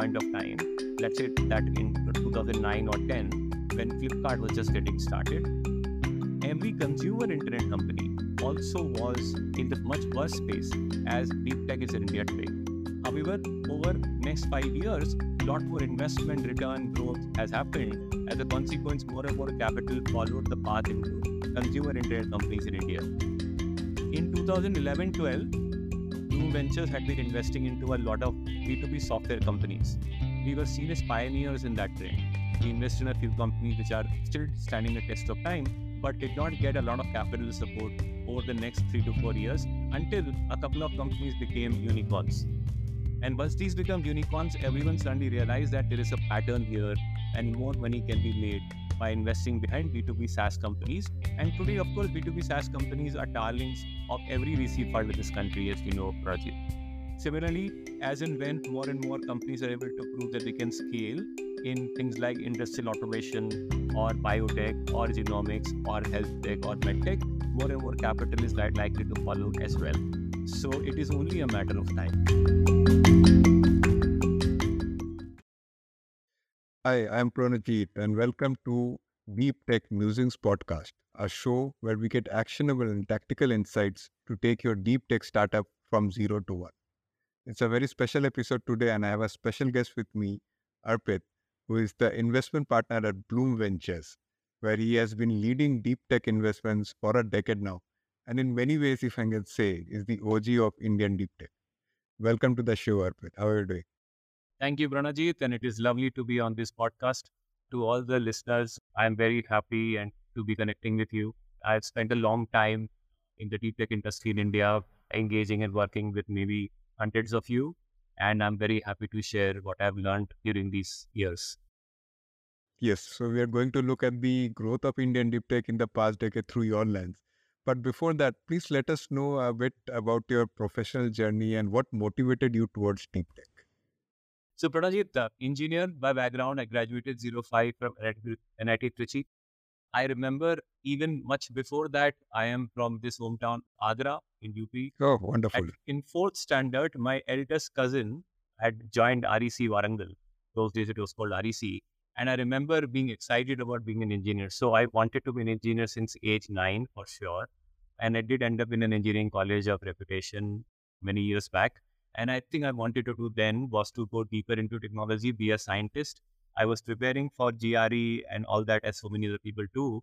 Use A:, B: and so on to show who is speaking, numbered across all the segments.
A: point of time, let's say that in 2009 or 10, when Flipkart was just getting started, every consumer internet company also was in the much worse space as deep tech is in India today. However, over next five years, a lot more investment return growth has happened. As a consequence, more and more capital followed the path into consumer internet companies in India. In 2011-12, Blume Ventures had been investing into a lot of B2B software companies. We were seen as pioneers in that trend. We invested in a few companies which are still standing the test of time, but did not get a lot of capital support over the next three to four years until a couple of companies became unicorns. And once these become unicorns, everyone suddenly realized that there is a pattern here and more money can be made by investing behind B2B SaaS companies. And today, of course, B2B SaaS companies are darlings of every VC fund in this country, as you know, Rajit. Similarly, as and when more and more companies are able to prove that they can scale in things like industrial automation or biotech or genomics or health tech or medtech, more and more capital is likely to follow as well. So it is only a matter of time.
B: Hi, I'm Pronojit, and welcome to Deep Tech Musings podcast, a show where we get actionable and tactical insights to take your deep tech startup from zero to one. It's a very special episode today, and I have a special guest with me, Arpit, who is the investment partner at Blume Ventures, where he has been leading deep tech investments for a decade now, and in many ways, if I can say, is the OG of Indian deep tech. Welcome to the show, Arpit. How are you doing?
A: Thank you, Pronojit, and it is lovely to be on this podcast. To all the listeners, I am very happy and to be connecting with you. I've spent a long time in the deep tech industry in India, engaging and working with maybe hundreds of you, and I'm very happy to share what I've learned during these years.
B: Yes, so we are going to look at the growth of Indian deep tech in the past decade through your lens. But before that, please let us know a bit about your professional journey and what motivated you towards deep tech.
A: So Pronojit, uh, engineer by background, I graduated 05 from NIT Trichy. I remember even much before that, I am from this hometown, Agra in UP.
B: Oh, wonderful. At,
A: in fourth standard, my eldest cousin had joined REC Warangal. Those days it was called REC. And I remember being excited about being an engineer. So I wanted to be an engineer since age nine for sure. And I did end up in an engineering college of reputation many years back. And I think I wanted to do then was to go deeper into technology, be a scientist. I was preparing for GRE and all that as so many other people do.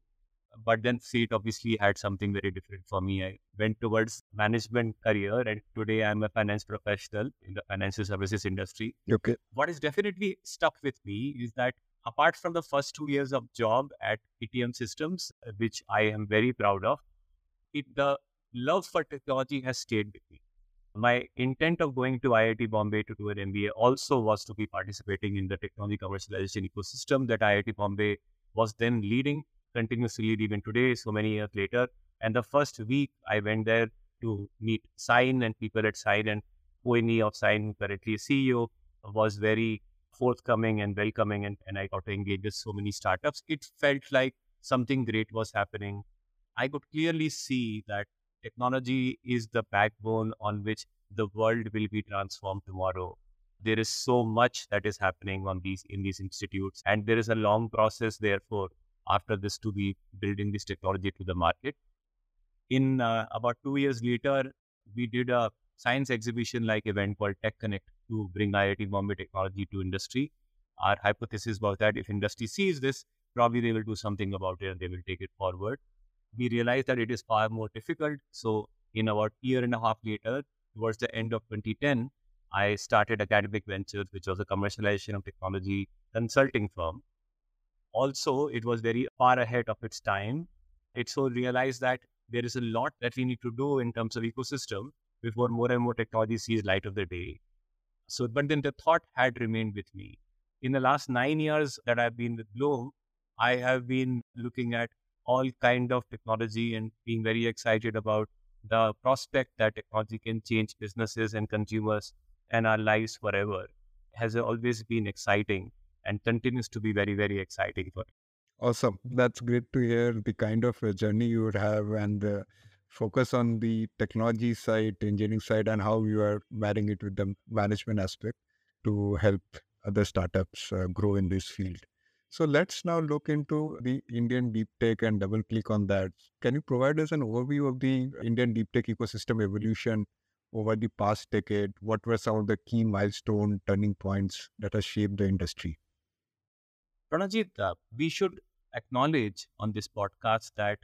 A: But then fate obviously had something very different for me. I went towards management career and today I'm a finance professional in the financial services industry.
B: Okay.
A: What is definitely stuck with me is that apart from the first two years of job at ETM Systems, which I am very proud of, it, the love for technology has stayed with me my intent of going to IIT Bombay to do an MBA also was to be participating in the technology commercialization ecosystem that IIT Bombay was then leading, continuously even today, so many years later. And the first week I went there to meet SINE and people at SINE and Poyni of SINE, currently CEO, was very forthcoming and welcoming and, and I got to engage with so many startups. It felt like something great was happening. I could clearly see that technology is the backbone on which the world will be transformed tomorrow. There is so much that is happening on these in these institutes, and there is a long process, therefore, after this to be building this technology to the market. In uh, about two years later, we did a science exhibition like event called Tech Connect to bring IIT Bombay technology to industry. Our hypothesis was that if industry sees this, probably they will do something about it and they will take it forward we realized that it is far more difficult. So, in about year and a half later, towards the end of 2010, I started Academic Ventures, which was a commercialization of technology consulting firm. Also, it was very far ahead of its time. It so realized that there is a lot that we need to do in terms of ecosystem before more and more technology sees light of the day. So, but then the thought had remained with me. In the last nine years that I've been with Blume, I have been looking at all kind of technology and being very excited about the prospect that technology can change businesses and consumers and our lives forever has always been exciting and continues to be very very exciting for me.
B: awesome that's great to hear the kind of journey you would have and the focus on the technology side engineering side and how you are marrying it with the management aspect to help other startups uh, grow in this field. So let's now look into the Indian deep tech and double click on that. Can you provide us an overview of the Indian deep tech ecosystem evolution over the past decade? What were some of the key milestone turning points that have shaped the industry?
A: Pronojit, uh, we should acknowledge on this podcast that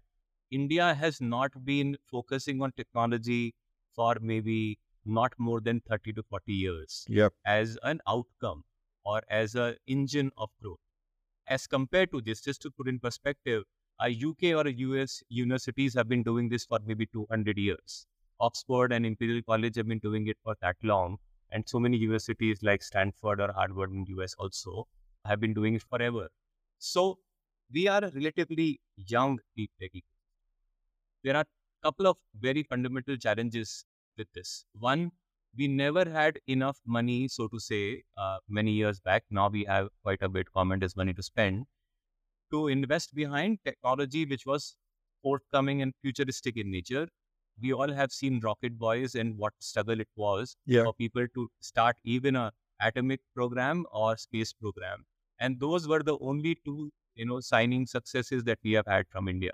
A: India has not been focusing on technology for maybe not more than 30 to 40 years
B: yep.
A: as an outcome or as an engine of growth. As compared to this, just to put in perspective, a UK or a US universities have been doing this for maybe 200 years. Oxford and Imperial College have been doing it for that long. And so many universities like Stanford or Harvard in the US also have been doing it forever. So we are a relatively young deep tech. There are a couple of very fundamental challenges with this. One, we never had enough money, so to say, uh, many years back. Now we have quite a bit common as money to spend to invest behind technology which was forthcoming and futuristic in nature. We all have seen Rocket Boys and what struggle it was
B: yeah.
A: for people to start even a atomic program or space program. And those were the only two, you know, signing successes that we have had from India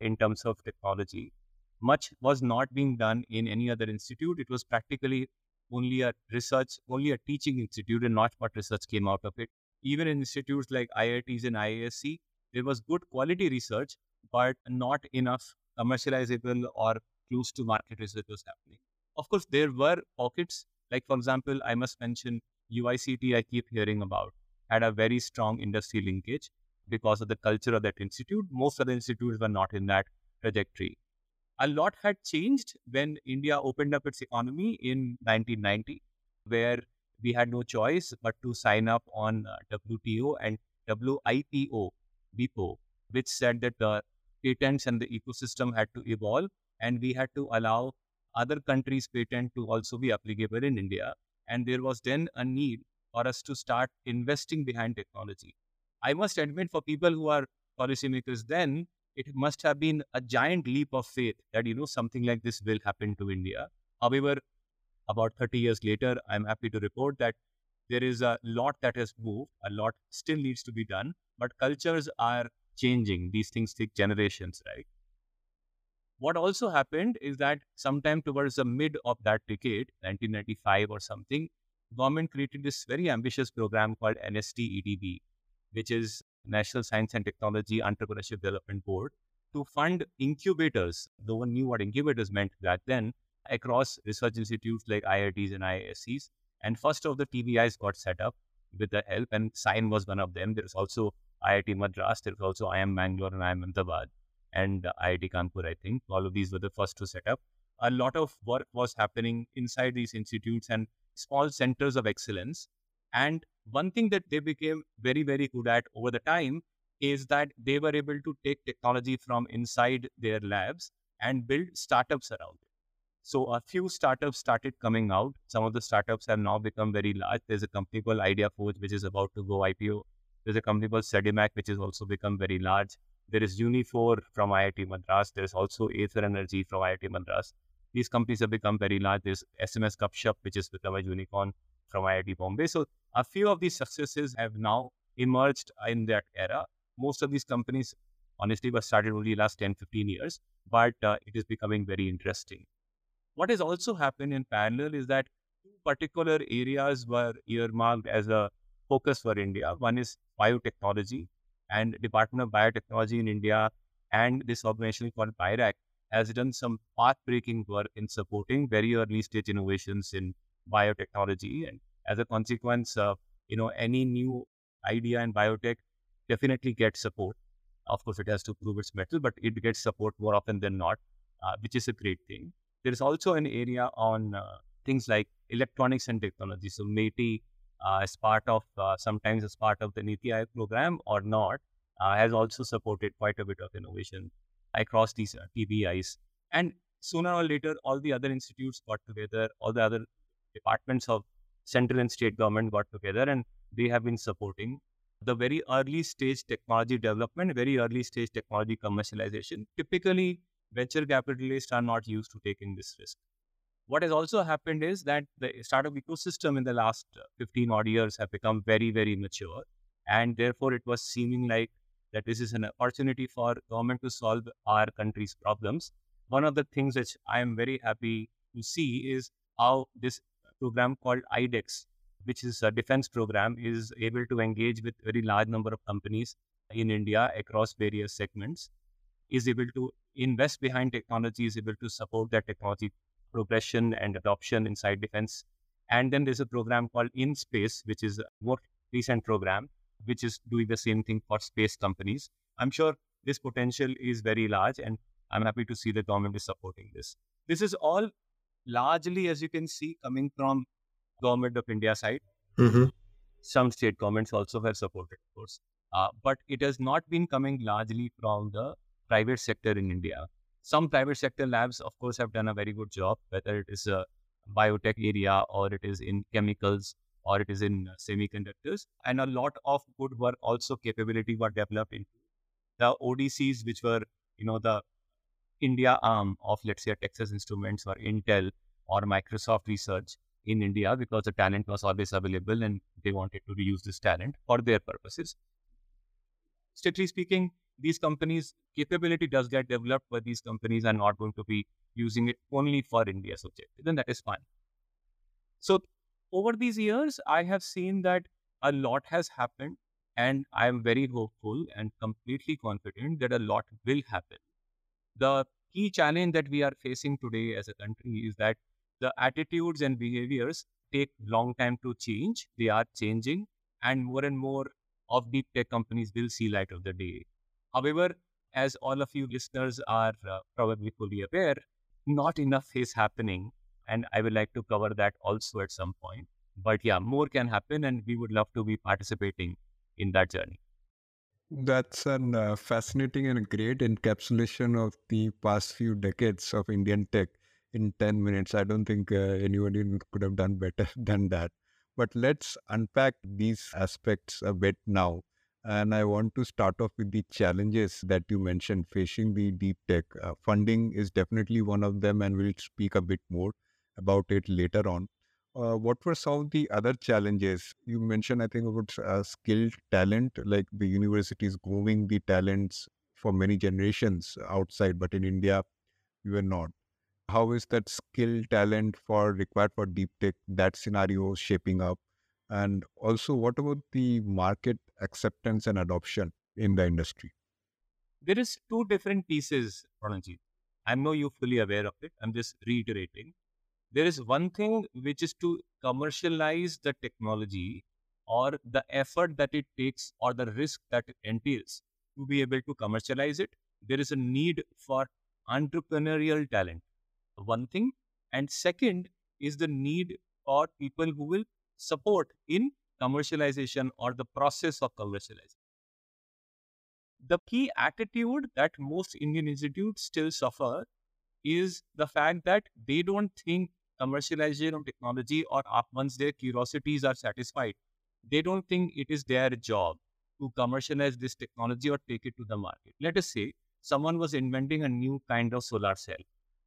A: in terms of technology much was not being done in any other institute. It was practically only a research, only a teaching institute, and not much research came out of it. Even in institutes like IITs and IISc, there was good quality research, but not enough commercializable or close to market research was happening. Of course, there were pockets, like for example, I must mention UICT, I keep hearing about, had a very strong industry linkage because of the culture of that institute. Most of the institutes were not in that trajectory a lot had changed when India opened up its economy in 1990, where we had no choice but to sign up on uh, WTO and WIPO, WIPO, which said that the patents and the ecosystem had to evolve and we had to allow other countries' patent to also be applicable in India. And there was then a need for us to start investing behind technology. I must admit, for people who are policymakers then, it must have been a giant leap of faith that, you know, something like this will happen to India. However, about 30 years later, I'm happy to report that there is a lot that has moved, a lot still needs to be done, but cultures are changing. These things take generations, right? What also happened is that sometime towards the mid of that decade, 1995 or something, government created this very ambitious program called NST which is National Science and Technology Entrepreneurship Development Board, to fund incubators. No one knew what incubators meant back then across research institutes like IITs and IIScs. And first of the TBIs got set up with the help, and SINE was one of them. There was also IIT Madras, there was also IIM Bangalore and IIM Ahmedabad, and IIT Kanpur, I think. All of these were the first to set up. A lot of work was happening inside these institutes and small centers of excellence. And one thing that they became very, very good at over the time is that they were able to take technology from inside their labs and build startups around it. So a few startups started coming out. Some of the startups have now become very large. There's a company called IdeaForge, which is about to go IPO. There's a company called Sedemac, which has also become very large. There is Uniphore from IIT Madras. There's also Ather Energy from IIT Madras. These companies have become very large. There's SMS Gupshup, which has become a unicorn from IIT Bombay. So a few of these successes have now emerged in that era. Most of these companies, honestly, were started only last 10, 15 years, but uh, it is becoming very interesting. What has also happened in parallel is that two particular areas were earmarked as a focus for India. One is biotechnology and Department of Biotechnology in India and this organization called BIRAC has done some path-breaking work in supporting very early stage innovations in biotechnology. And as a consequence, uh, you know, any new idea in biotech definitely gets support. Of course, it has to prove its mettle, but it gets support more often than not, uh, which is a great thing. There is also an area on uh, things like electronics and technology. So MeitY, uh, as part of uh, sometimes as part of the Niti Aayog program or not, uh, has also supported quite a bit of innovation across these TBIs. And sooner or later, all the other institutes got together, all the other departments of central and state government got together and they have been supporting the very early stage technology development, very early stage technology commercialization. Typically, venture capitalists are not used to taking this risk. What has also happened is that the startup ecosystem in the last 15 odd years have become very, very mature. And therefore, it was seeming like that this is an opportunity for government to solve our country's problems. One of the things which I am very happy to see is how this program called IDEX, which is a defense program, is able to engage with very large number of companies in India across various segments, is able to invest behind technology, is able to support that technology progression and adoption inside defense. And then there's a program called IN-SPACe, which is a more recent program, which is doing the same thing for space companies. I'm sure this potential is very large, and I'm happy to see the government is supporting this. This is all largely, as you can see, coming from government of India side. Mm-hmm. Some state governments also have supported, of course, uh, but it has not been coming largely from the private sector in India. Some private sector labs, of course, have done a very good job, whether it is a biotech area or it is in chemicals or it is in semiconductors. And a lot of good work also capability were developed into the ODCs, which were, you know, the India arm of, let's say, Texas Instruments or Intel or Microsoft Research in India because the talent was always available and they wanted to reuse this talent for their purposes. Strictly speaking, these companies' capability does get developed, but these companies are not going to be using it only for India's objective. Then that is fine. So over these years, I have seen that a lot has happened, and I am very hopeful and completely confident that a lot will happen. The key challenge that we are facing today as a country is that the attitudes and behaviors take long time to change. They are changing, and more and more of deep tech companies will see light of the day. However, as all of you listeners are uh, probably fully aware, not enough is happening. And I would like to cover that also at some point. But yeah, more can happen, and we would love to be participating in that journey.
B: That's a uh, fascinating and great encapsulation of the past few decades of Indian tech in 10 minutes. I don't think uh, could have done better than that. But let's unpack these aspects a bit now. And I want to start off with the challenges that you mentioned facing the deep tech. Uh, funding is definitely one of them, and we'll speak a bit more about it later on. Uh, what were some of the other challenges? You mentioned, I think, about uh, skilled talent, like the universities growing the talents for many generations outside, but in India, we were not. How is that skilled talent for required for deep tech, that scenario shaping up? And also, what about the market acceptance and adoption in the industry?
A: There is two different pieces, Pronojit. I know you're fully aware of it. I'm just reiterating. There is one thing which is to commercialize the technology or the effort that it takes or the risk that it entails to be able to commercialize it. There is a need for entrepreneurial talent. One thing. And second is the need for people who will support in commercialization or the process of commercialization. The key attitude that most Indian institutes still suffer is the fact that they don't think commercialization of technology or once their curiosities are satisfied, they don't think it is their job to commercialize this technology or take it to the market. Let us say someone was inventing a new kind of solar cell,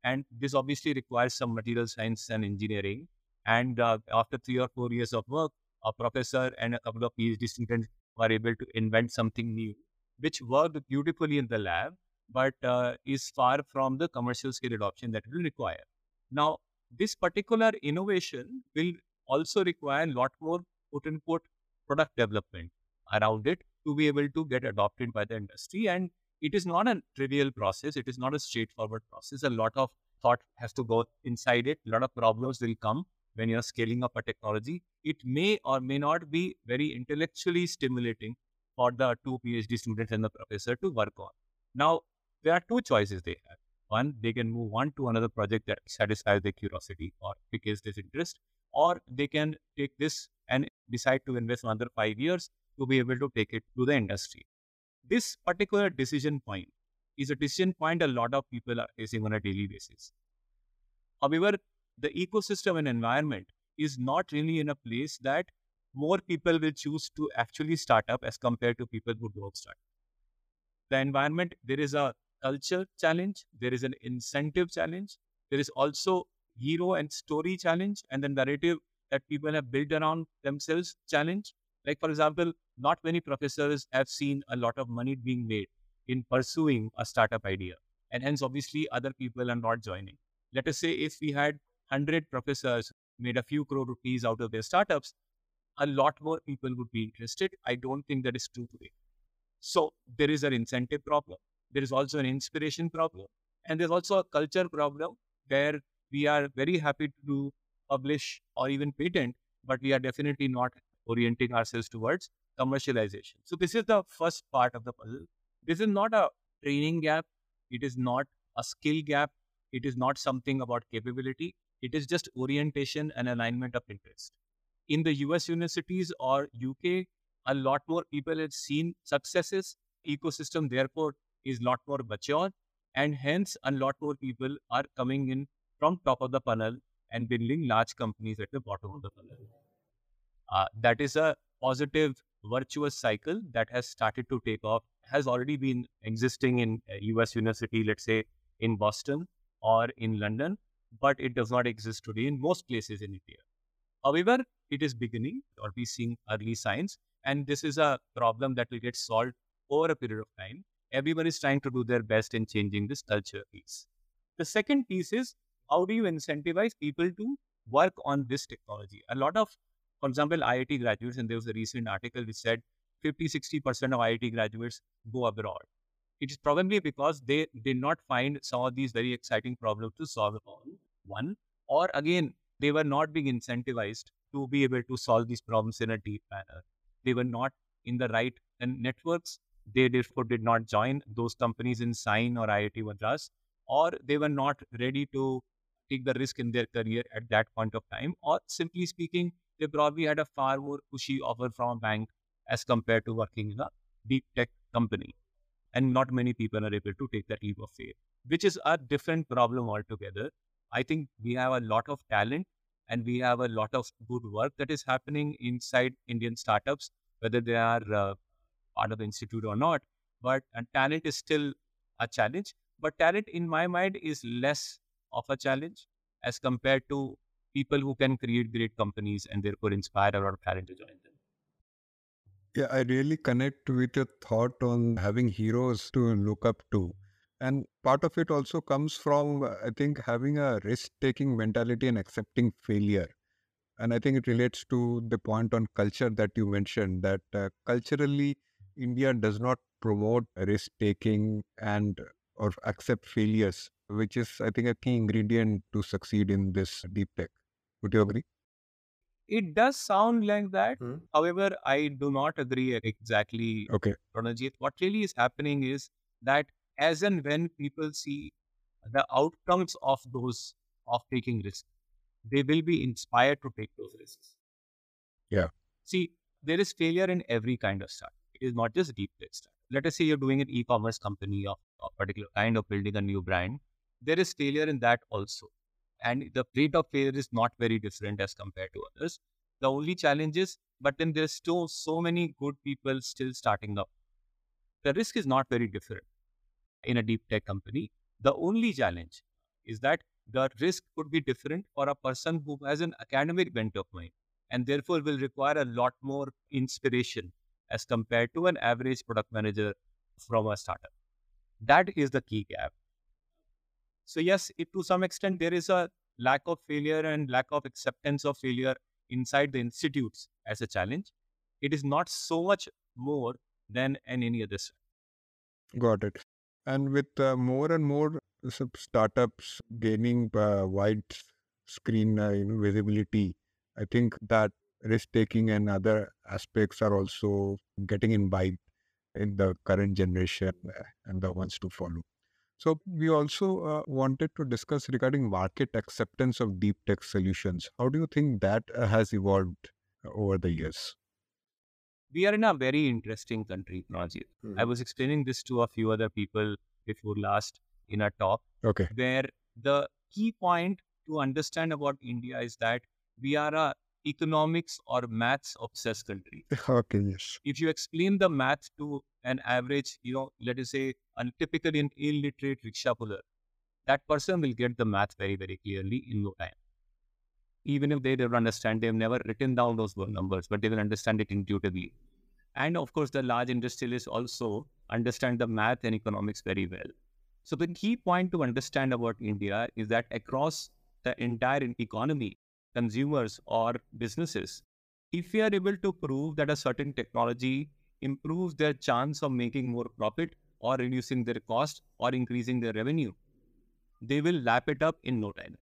A: and this obviously requires some material science and engineering and uh, after three or four years of work, a professor and a couple of PhD students were able to invent something new, which worked beautifully in the lab, but uh, is far from the commercial scale adoption that it will require. Now, this particular innovation will also require a lot more quote unquote product development around it to be able to get adopted by the industry. And it is not a trivial process, it is not a straightforward process. A lot of thought has to go inside it, a lot of problems will come when you're scaling up a technology, it may or may not be very intellectually stimulating for the two PhD students and the professor to work on. Now, there are two choices they have. One, they can move on to another project that satisfies their curiosity or piques this interest, or they can take this and decide to invest another five years to be able to take it to the industry. This particular decision point is a decision point a lot of people are facing on a daily basis. However, the ecosystem and environment is not really in a place that more people will choose to actually start up as compared to people who don't start. The environment, there is a culture challenge, there is an incentive challenge, there is also hero and story challenge and the narrative that people have built around themselves challenge. Like, for example, not many professors have seen a lot of money being made in pursuing a startup idea. And hence, obviously, other people are not joining. Let us say if we had 100 professors made a few crore rupees out of their startups, a lot more people would be interested. I don't think that is true today. So there is an incentive problem. There is also an inspiration problem. And there's also a culture problem where we are very happy to do publish or even patent, but we are definitely not orienting ourselves towards commercialization. So this is the first part of the puzzle. This is not a training gap. It is not a skill gap. It is not something about capability. It is just orientation and alignment of interest. In the US universities or UK, a lot more people have seen successes. Ecosystem, therefore, is a lot more mature. And hence, a lot more people are coming in from top of the funnel and building large companies at the bottom of the funnel. Uh, that is a positive, virtuous cycle that has started to take off, has already been existing in US uh, university, let's say in Boston or in London, but it does not exist today in most places in India. However, it is beginning or we are seeing early signs, and this is a problem that will get solved over a period of time. Everyone is trying to do their best in changing this culture piece. The second piece is how do you incentivize people to work on this technology? A lot of, for example, IIT graduates, and there was a recent article which said 50, 60% of IIT graduates go abroad. It is probably because they did not find some of these very exciting problems to solve on one, or again, they were not being incentivized to be able to solve these problems in a deep manner. They were not in the right and networks. They therefore did not join those companies in SINE or IIT Madras, or they were not ready to take the risk in their career at that point of time, or simply speaking, they probably had a far more cushy offer from a bank as compared to working in a deep tech company. And not many people are able to take that leap of faith, which is a different problem altogether. I think we have a lot of talent and we have a lot of good work that is happening inside Indian startups, whether they are uh, part of the institute or not. But talent is still a challenge. But talent, in my mind, is less of a challenge as compared to people who can create great companies and therefore inspire a lot of talent to join them.
B: Yeah, I really connect with your thought on having heroes to look up to. And part of it also comes from, I think, having a risk taking mentality and accepting failure. And I think it relates to the point on culture that you mentioned that uh, culturally, India does not promote risk taking and or accept failures which is, I think, a key ingredient to succeed in this deep tech. Would you agree?
A: It does sound like that. Hmm. However, I do not agree exactly.
B: Okay.
A: Pronojit, what really is happening is that as and when people see the outcomes of those of taking risks, they will be inspired to take those risks.
B: Yeah.
A: See, there is failure in every kind of startup. Is not just deep tech. Let us say you're doing an e-commerce company of a particular kind of building a new brand there is failure in that also. And the rate of failure is not very different as compared to others. The only challenge is, but then there's still so many good people still starting up. The risk is not very different in a deep tech company. The only challenge is that the risk could be different for a person who has an academic bent of mind and therefore will require a lot more inspiration as compared to an average product manager from a startup. That is the key gap. So yes, it, to some extent, there is a lack of failure and lack of acceptance of failure inside the institutes as a challenge. It is not so much more than in any other.
B: Got it. And with uh, more and more startups gaining uh, wide screen uh, visibility, I think that risk taking and other aspects are also getting imbibed in the current generation uh, and the ones to follow. So we also uh, wanted to discuss regarding market acceptance of deep tech solutions. How do you think that uh, has evolved uh, over the years?
A: We are in a very interesting country, Najir. Mm-hmm. I was explaining this to a few other people before last in a talk.
B: Okay.
A: Where the key point to understand about India is that we are a economics or maths obsessed country.
B: Okay, yes.
A: If you explain the math to an average, you know, let us say, a typically an illiterate rickshaw puller, that person will get the math very, very clearly in no time. Even if they don't understand, they've never written down those numbers, but they will understand it intuitively. And of course, the large industrialists also understand the math and economics very well. So the key point to understand about India is that across the entire economy, consumers or businesses, if we are able to prove that a certain technology improves their chance of making more profit or reducing their cost or increasing their revenue, they will lap it up in no time.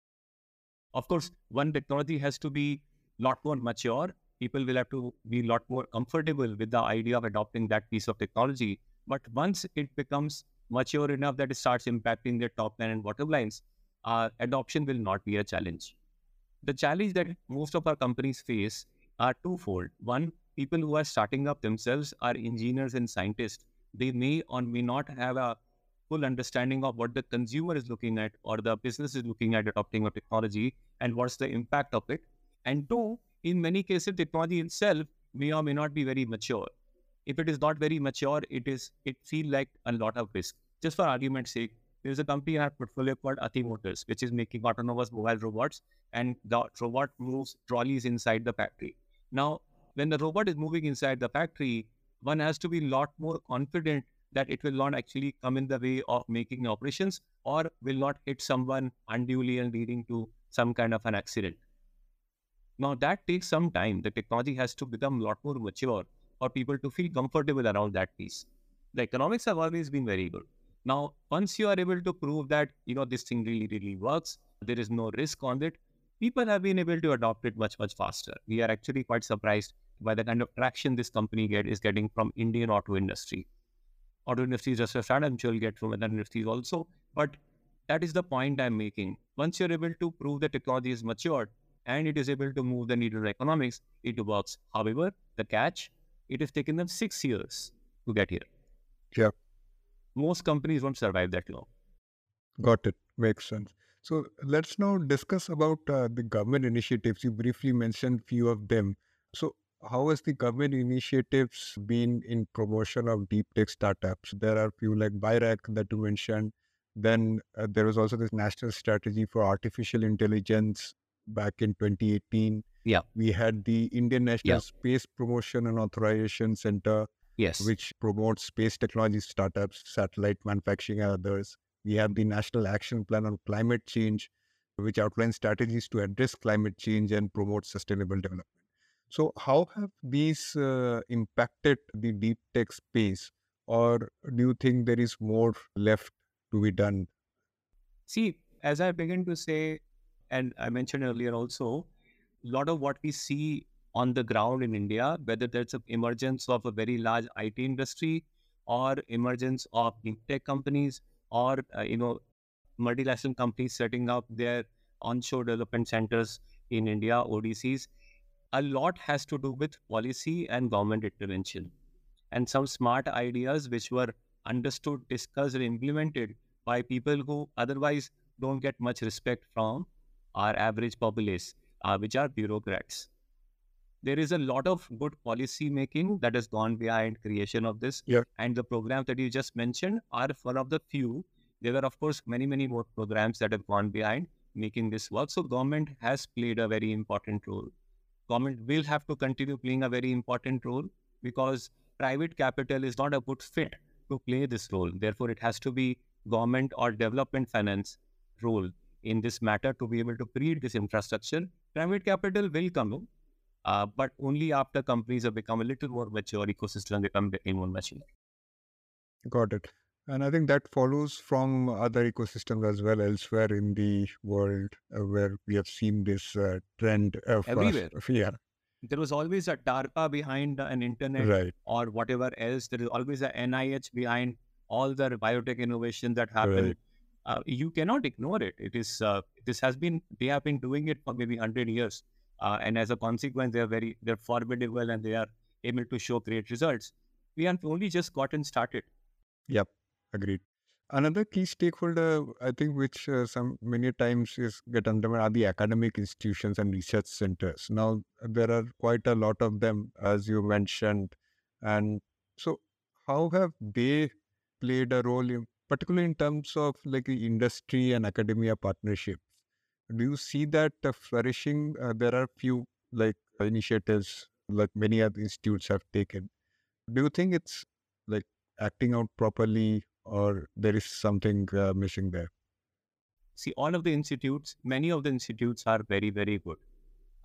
A: Of course, one technology has to be a lot more mature. People will have to be a lot more comfortable with the idea of adopting that piece of technology. But once it becomes mature enough that it starts impacting their top line and bottom lines, uh, adoption will not be a challenge. The challenge that most of our companies face are twofold. One, people who are starting up themselves are engineers and scientists. They may or may not have a full understanding of what the consumer is looking at or the business is looking at adopting a technology and what's the impact of it. And two, in many cases, technology itself may or may not be very mature. If it is not very mature, it is it feels like a lot of risk. Just for argument's sake, there's a company in our portfolio called Ati Motors, which is making autonomous mobile robots, and the robot moves trolleys inside the factory. Now, when the robot is moving inside the factory, one has to be a lot more confident that it will not actually come in the way of making operations or will not hit someone unduly and leading to some kind of an accident. Now, that takes some time. The technology has to become a lot more mature for people to feel comfortable around that piece. The economics have always been very good. Now, once you are able to prove that, you know, this thing really, really works, there is no risk on it, people have been able to adopt it much, much faster. We are actually quite surprised by the kind of traction this company get is getting from Indian auto industry. Auto industry is just a start, I'm sure you'll get from other industries also. But that is the point I'm making. Once you're able to prove the technology is matured and it is able to move the needle of economics, it works. However, the catch, it has taken them six years to get here.
B: Yeah.
A: Most companies won't survive that long.
B: Got it. Makes sense. So let's now discuss about uh, the government initiatives. You briefly mentioned few of them. So how has the government initiatives been in promotion of deep tech startups? There are few like BIRAC that you mentioned. Then uh, there was also this national strategy for artificial intelligence back in 2018.
A: Yeah.
B: We had the Indian National
A: Yeah.
B: Space Promotion and Authorization Center,
A: Yes.
B: which promotes space technology startups, satellite manufacturing, and others. We have the National Action Plan on Climate Change, which outlines strategies to address climate change and promote sustainable development. So, how have these uh, impacted the deep tech space, or do you think there is more left to be done?
A: See, as I begin to say, and I mentioned earlier also, a lot of what we see on the ground in India, whether that's an emergence of a very large IT industry or emergence of tech companies or, uh, you know, multinational companies setting up their onshore development centers in India, ODCs, a lot has to do with policy and government intervention and some smart ideas which were understood, discussed, and implemented by people who otherwise don't get much respect from our average populace, uh, which are bureaucrats. There is a lot of good policy making hmm. that has gone behind creation of this.
B: Yeah.
A: And the programs that you just mentioned are one of the few. There were, of course, many, many more programs that have gone behind making this work. So government has played a very important role. Government will have to continue playing a very important role because private capital is not a good fit to play this role. Therefore, it has to be government or development finance role in this matter to be able to create this infrastructure. Private capital will come in, uh, but only after companies have become a little more mature, ecosystem become became more mature.
B: Got it. And I think that follows from other ecosystems as well elsewhere in the world uh, where we have seen this uh, trend of
A: Everywhere.
B: yeah,
A: There was always a DARPA behind an internet
B: right.
A: or whatever else. There is always a NIH behind all the biotech innovation that happen.
B: Right.
A: Uh, you cannot ignore it. It is uh, this has been they have been doing it for maybe hundred years, uh, and as a consequence, they are very they're formidable and they are able to show great results. We have only just gotten started.
B: Yep, agreed. Another key stakeholder, I think, which uh, some many times is get undermined are the academic institutions and research centers. Now there are quite a lot of them, as you mentioned, and so how have they played a role in particularly in terms of like industry and academia partnerships. Do you see that uh, flourishing? Uh, there are few like initiatives like many other institutes have taken. Do you think it's like acting out properly, or there is something uh, missing there?
A: See, all of the institutes, many of the institutes are very, very good.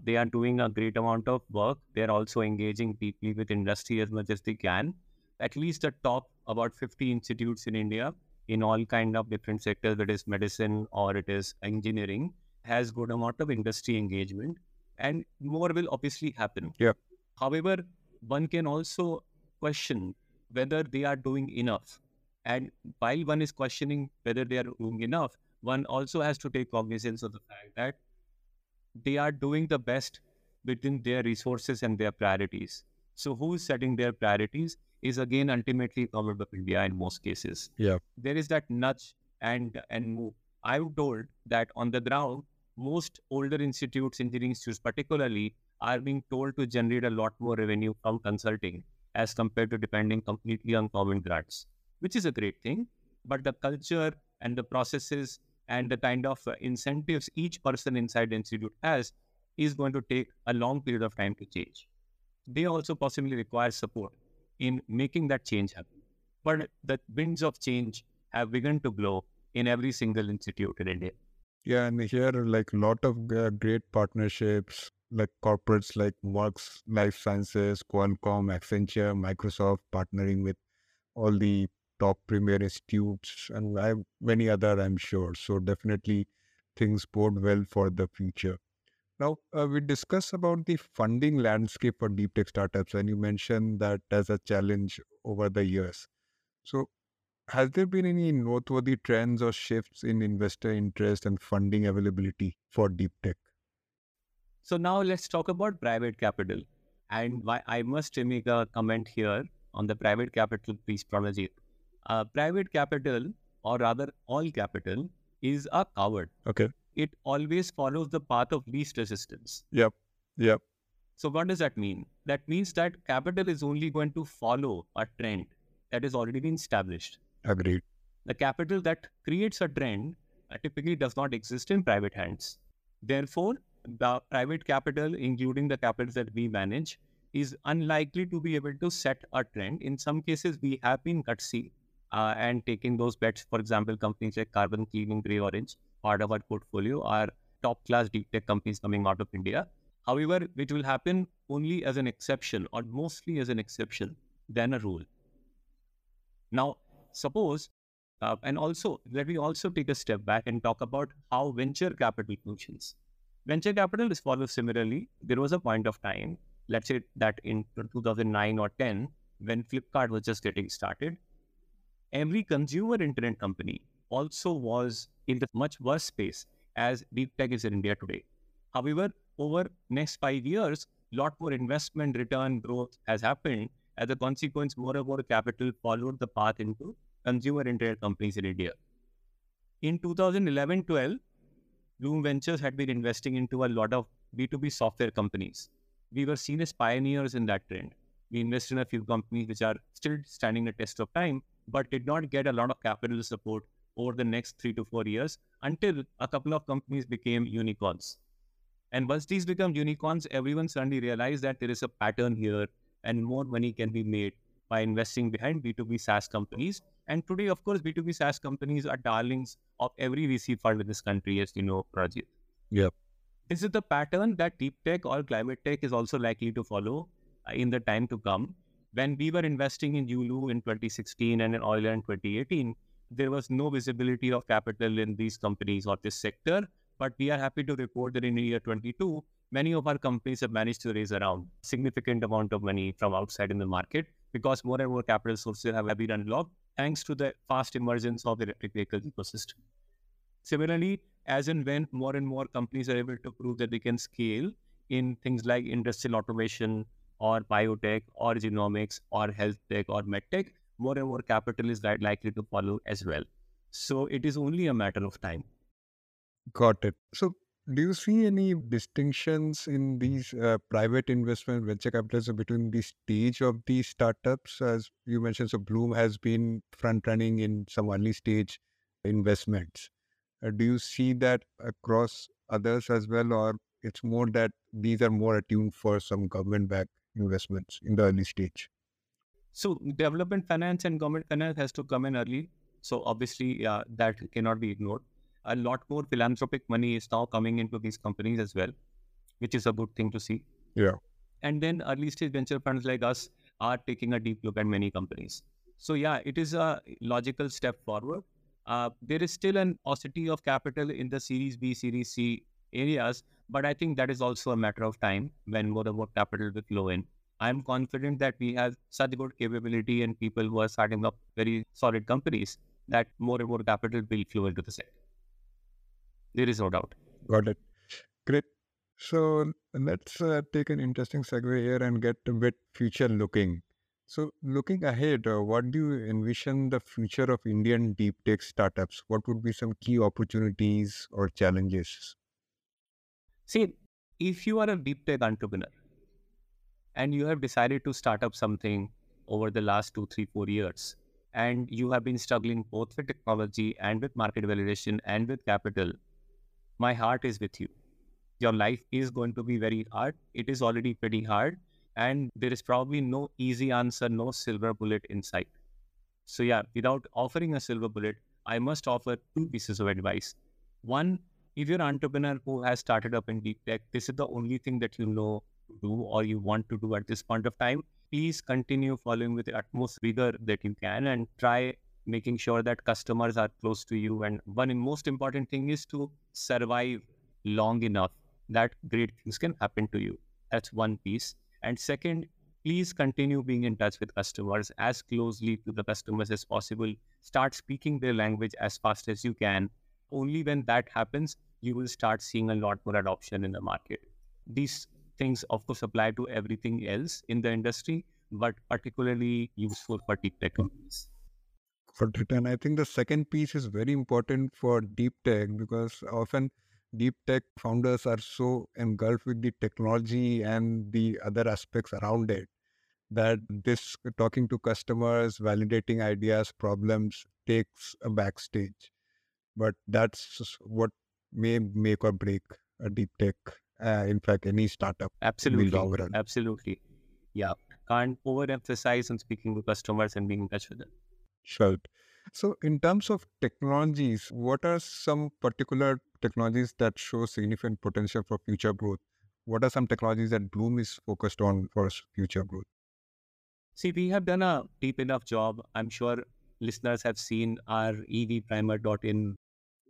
A: They are doing a great amount of work. They're also engaging deeply with industry as much as they can. At least the top about 50 institutes in India in all kind of different sectors, that is medicine or it is engineering, has good amount of industry engagement and more will obviously happen.
B: Yeah.
A: However, one can also question whether they are doing enough. And while one is questioning whether they are doing enough, one also has to take cognizance of the fact that they are doing the best within their resources and their priorities. So who is setting their priorities is again ultimately government of India in most cases.
B: Yeah.
A: There is that nudge and and move. I'm told that on the ground, most older institutes, engineering institutes particularly, are being told to generate a lot more revenue from consulting as compared to depending completely on government grants, which is a great thing. But the culture and the processes and the kind of uh, incentives each person inside the institute has is going to take a long period of time to change. They also possibly require support in making that change happen. But the winds of change have begun to blow in every single institute in India.
B: Yeah, and here like a lot of uh, great partnerships, like corporates like Works Life Sciences, Qualcomm, Accenture, Microsoft partnering with all the top premier institutes and I, many other, I'm sure. So definitely things bode well for the future. Now, uh, we discussed about the funding landscape for deep tech startups, and you mentioned that as a challenge over the years. So, has there been any noteworthy trends or shifts in investor interest and funding availability for deep tech?
A: So now let's talk about private capital. And why I must make a comment here on the private capital piece, Pronojit. Uh, private capital, or rather all capital, is a coward.
B: Okay.
A: It always follows the path of least resistance.
B: Yep. Yep.
A: So what does that mean? That means that capital is only going to follow a trend that has already been established.
B: Agreed.
A: The capital that creates a trend typically does not exist in private hands. Therefore, the private capital, including the capital that we manage, is unlikely to be able to set a trend. In some cases, we have been gutsy uh, and taking those bets. For example, companies like Carbon Cleaning, Grey Orange, part of our portfolio, are top class deep tech companies coming out of India. However, it will happen only as an exception or mostly as an exception than a rule. Now, suppose, uh, and also let me also take a step back and talk about how venture capital functions. Venture capital is followed similarly. There was a point of time, let's say that in 2009 or 10, when Flipkart was just getting started, every consumer internet company also was in the much worse space as deep tech is in India today. However, over next five years, lot more investment return growth has happened. As a consequence, more and more capital followed the path into consumer internet companies in India. In 2011-12, Blume Ventures had been investing into a lot of B2B software companies. We were seen as pioneers in that trend. We invested in a few companies which are still standing the test of time, but did not get a lot of capital support over the next three to four years until a couple of companies became unicorns. And once these become unicorns, everyone suddenly realized that there is a pattern here and more money can be made by investing behind B2B SaaS companies. And today, of course, B2B SaaS companies are darlings of every VC fund in this country, as you know, Rajit.
B: Yeah.
A: This is the pattern that deep tech or climate tech is also likely to follow uh, in the time to come. When we were investing in Yulu in 2016 and in Euler in 2018, there was no visibility of capital in these companies or this sector. But we are happy to report that in the year 22, many of our companies have managed to raise around significant amount of money from outside in the market because more and more capital sources have been unlocked thanks to the fast emergence of the electric vehicle ecosystem. Similarly, as and when more and more companies are able to prove that they can scale in things like industrial automation or biotech or genomics or health tech or medtech, more and more capital is likely to follow as well. So it is only a matter of time.
B: Got it. So do you see any distinctions in these uh, private investment venture capitalists between the stage of these startups? As you mentioned, so Blume has been front running in some early stage investments. Uh, do you see that across others as well, or it's more that these are more attuned for some government backed investments in the early stage?
A: So, development finance and government finance has to come in early. So, obviously, yeah, that cannot be ignored a lot more philanthropic money is now coming into these companies as well, which is a good thing to see.
B: Yeah.
A: And then early stage venture funds like us are taking a deep look at many companies. So yeah, it is a logical step forward. Uh, there is still an paucity of capital in the Series B, Series C areas, but I think that is also a matter of time when more and more capital will flow in. I'm confident that we have such good capability and people who are starting up very solid companies that more and more capital will flow into the sector. There is no doubt.
B: Got it. Great. So let's uh, take an interesting segue here and get a bit future looking. So, looking ahead, uh, what do you envision the future of Indian deep tech startups? What would be some key opportunities or challenges?
A: See, if you are a deep tech entrepreneur and you have decided to start up something over the last two, three, four years, and you have been struggling both with technology and with market validation and with capital, my heart is with you. Your life is going to be very hard. It is already pretty hard. And there is probably no easy answer, no silver bullet in sight. So, yeah, without offering a silver bullet, I must offer two pieces of advice. One, if you're an entrepreneur who has started up in deep tech, this is the only thing that you know to do or you want to do at this point of time. Please continue following with the utmost vigor that you can and try making sure that customers are close to you. And one most important thing is to survive long enough that great things can happen to you. That's one piece. And second, please continue being in touch with customers as closely to the customers as possible. Start speaking their language as fast as you can. Only when that happens, you will start seeing a lot more adoption in the market. These things, of course, apply to everything else in the industry, but particularly useful for deep tech companies
B: for it. And I think the second piece is very important for deep tech because often deep tech founders are so engulfed with the technology and the other aspects around it that this talking to customers, validating ideas, problems takes a backstage. But that's what may make or break a deep tech. Uh, in fact, any startup.
A: Absolutely. Absolutely. Yeah. Can't overemphasize on speaking to customers and being in touch with them.
B: Sure. So, in terms of technologies, what are some particular technologies that show significant potential for future growth? What are some technologies that Blume is focused on for future growth?
A: See, we have done a deep enough job. I'm sure listeners have seen our evprimer.in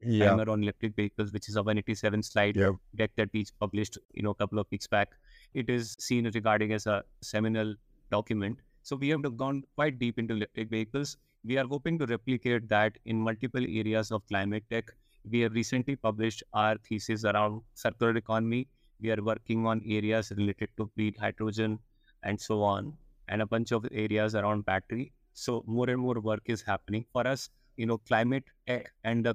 A: yeah. primer on electric vehicles, which is a 187 slide yeah. deck that we published, you know, a couple of weeks back. It is seen regarding as a seminal document. So we have gone quite deep into electric vehicles we are hoping to replicate that in multiple areas of climate tech. We have recently published our thesis around circular economy. We are working on areas related to green hydrogen and so on, and a bunch of areas around battery. So more and more work is happening for us. You know, climate tech and uh,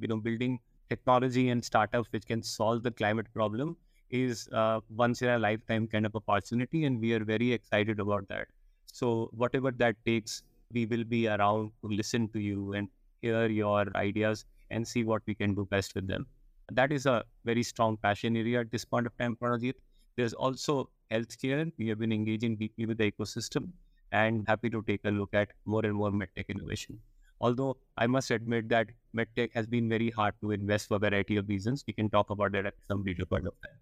A: you know building technology and startups which can solve the climate problem is uh, once in a lifetime kind of opportunity, and we are very excited about that. So whatever that takes, we will be around to listen to you and hear your ideas and see what we can do best with them. That is a very strong passion area at this point of time, Pronojit. There's also healthcare. We have been engaging deeply with the ecosystem and happy to take a look at more and more medtech innovation. Although I must admit that medtech has been very hard to invest for a variety of reasons. We can talk about that at some later point of time.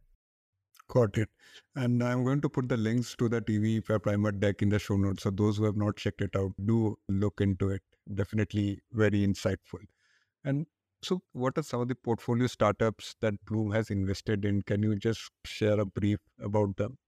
B: Got it. And I'm going to put the links to the EV primer deck in the show notes. So those who have not checked it out, do look into it. Definitely very insightful. And so, what are some of the portfolio startups that Blume has invested in? Can you just share a brief about them?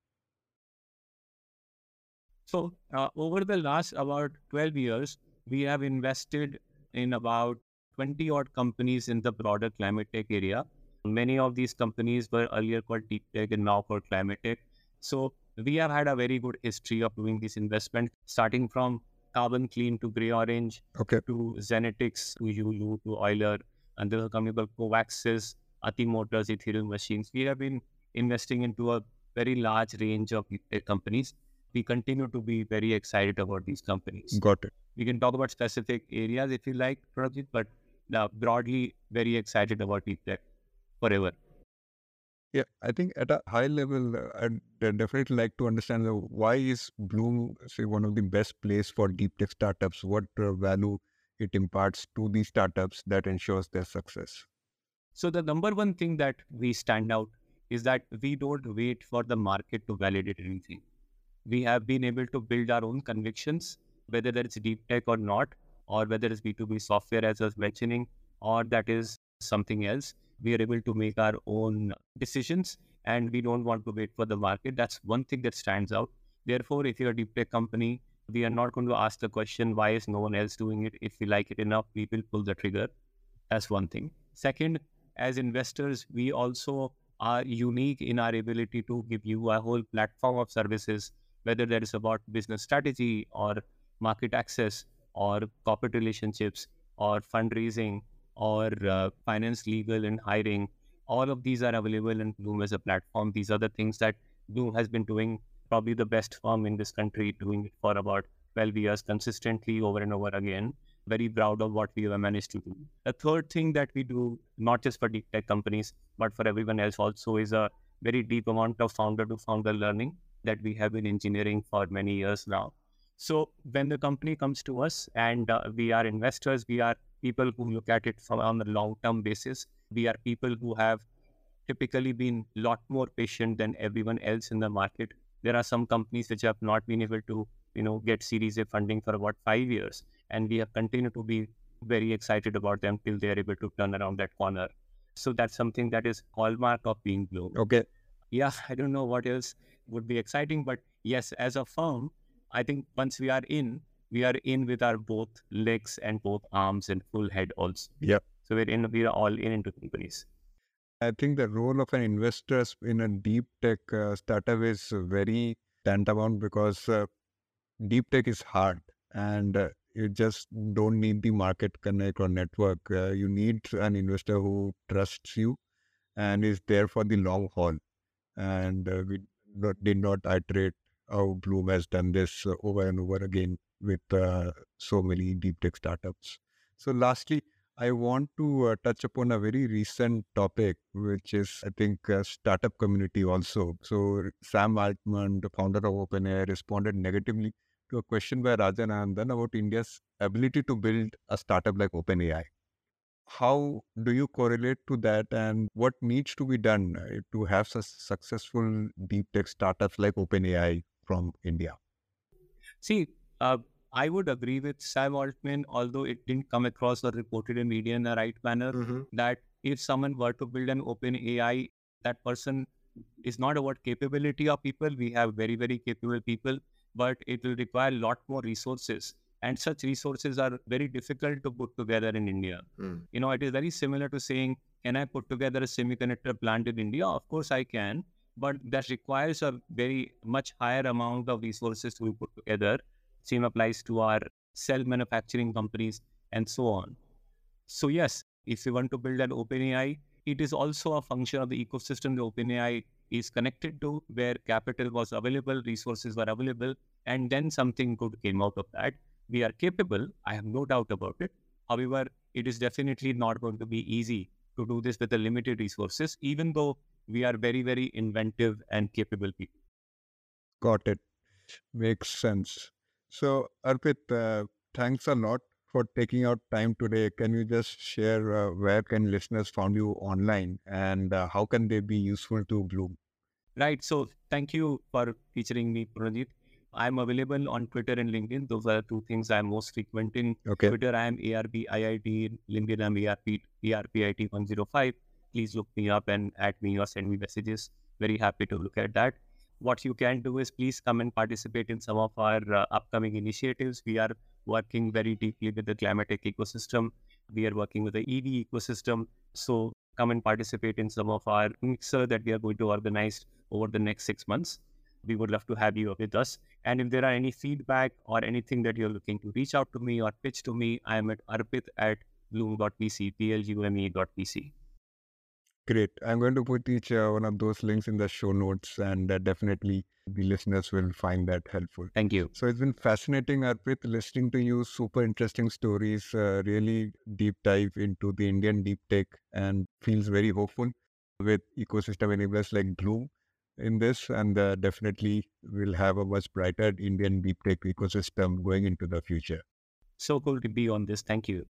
A: So, uh, over the last about 12 years, we have invested in about 20 odd companies in the broader climate tech area. Many of these companies were earlier called deep tech and now called climate tech. So we have had a very good history of doing this investment, starting from Carbon Clean to Grey Orange
B: okay.
A: to Zenatix to Yulu to Euler. And there's a company called Covaxis Ati Motors, Ethereal Machines. We have been investing into a very large range of companies. We continue to be very excited about these companies.
B: Got it.
A: We can talk about specific areas if you like, Pronojit, but uh, broadly very excited about deep tech forever.
B: Yeah, I think at a high level, uh, I'd definitely like to understand uh, why is Blume say, one of the best place for deep tech startups? What uh, value it imparts to these startups that ensures their success?
A: So the number one thing that we stand out is that we don't wait for the market to validate anything. We have been able to build our own convictions, whether it's deep tech or not, or whether it's B2B software, as I was mentioning, or that is something else we are able to make our own decisions and we don't want to wait for the market. That's one thing that stands out. Therefore, if you're a deep tech company, we are not going to ask the question, why is no one else doing it? If we like it enough, we will pull the trigger. That's one thing. Second, as investors, we also are unique in our ability to give you a whole platform of services, whether that is about business strategy or market access or corporate relationships or fundraising or uh, finance, legal, and hiring. All of these are available in Blume as a platform. These are the things that Blume has been doing, probably the best firm in this country, doing it for about 12 years consistently over and over again. Very proud of what we have managed to do. The third thing that we do, not just for deep tech companies, but for everyone else also, is a very deep amount of founder to founder learning that we have been engineering for many years now. So when the company comes to us and uh, we are investors, we are people who look at it from on a long term basis. We are people who have typically been a lot more patient than everyone else in the market. There are some companies which have not been able to, you know, get Series A funding for about five years, and we have continued to be very excited about them till they are able to turn around that corner. So that's something that is hallmark of being Blume.
B: Okay.
A: Yeah, I don't know what else would be exciting, but yes, as a firm, I think once we are in, we are in with our both legs and both arms and full head also.
B: Yep.
A: So we're in, we are all in into companies.
B: I think the role of an investor in a deep tech uh, startup is very tantamount because uh, deep tech is hard and uh, you just don't need the market connect or network. Uh, you need an investor who trusts you and is there for the long haul. And uh, we did not iterate how Blume has done this uh, over and over again with uh, so many deep tech startups. So, lastly, I want to uh, touch upon a very recent topic, which is, I think, uh, startup community also. So, Sam Altman, the founder of OpenAI, responded negatively to a question by Rajan Anandan about India's ability to build a startup like OpenAI. How do you correlate to that, and what needs to be done to have such successful deep tech startups like OpenAI from India?
A: See, uh, I would agree with Sam Altman, although it didn't come across or reported in media in the right manner, mm-hmm. that if someone were to build an open AI, that person is not about capability of people. We have very, very capable people, but it will require a lot more resources. And such resources are very difficult to put together in India. Mm. You know, it is very similar to saying, can I put together a semiconductor plant in India? Of course I can, but that requires a very much higher amount of resources to be put together same applies to our cell manufacturing companies and so on. So yes, if you want to build an OpenAI, it is also a function of the ecosystem the OpenAI is connected to, where capital was available, resources were available, and then something good came out of that. We are capable, I have no doubt about it. However, it is definitely not going to be easy to do this with the limited resources, even though we are very, very inventive and capable people.
B: Got it. Makes sense. So, Arpit, uh, thanks a lot for taking out time today. Can you just share uh, where can listeners find you online and uh, how can they be useful to Blume?
A: Right. So, thank you for featuring me, Pronojit. I'm available on Twitter and LinkedIn. Those are the two things I'm most frequent in.
B: Okay.
A: Twitter, I am ARPIIT. LinkedIn, I'm ARP, ARPIT105. Please look me up and add me or send me messages. Very happy to look at that what you can do is please come and participate in some of our uh, upcoming initiatives. We are working very deeply with the climate tech ecosystem. We are working with the EV ecosystem. So come and participate in some of our mixer that we are going to organize over the next six months. We would love to have you with us. And if there are any feedback or anything that you're looking to reach out to me or pitch to me, I am at arpit at blume.vc, B-L-U-M-E.vc.
B: Great. I'm going to put each uh, one of those links in the show notes, and uh, definitely the listeners will find that helpful.
A: Thank you.
B: So it's been fascinating, Arpit, listening to you. Super interesting stories, uh, really deep dive into the Indian deep tech, and feels very hopeful with ecosystem enablers like Blume in this, and uh, definitely will have a much brighter Indian deep tech ecosystem going into the future.
A: So cool to be on this. Thank you.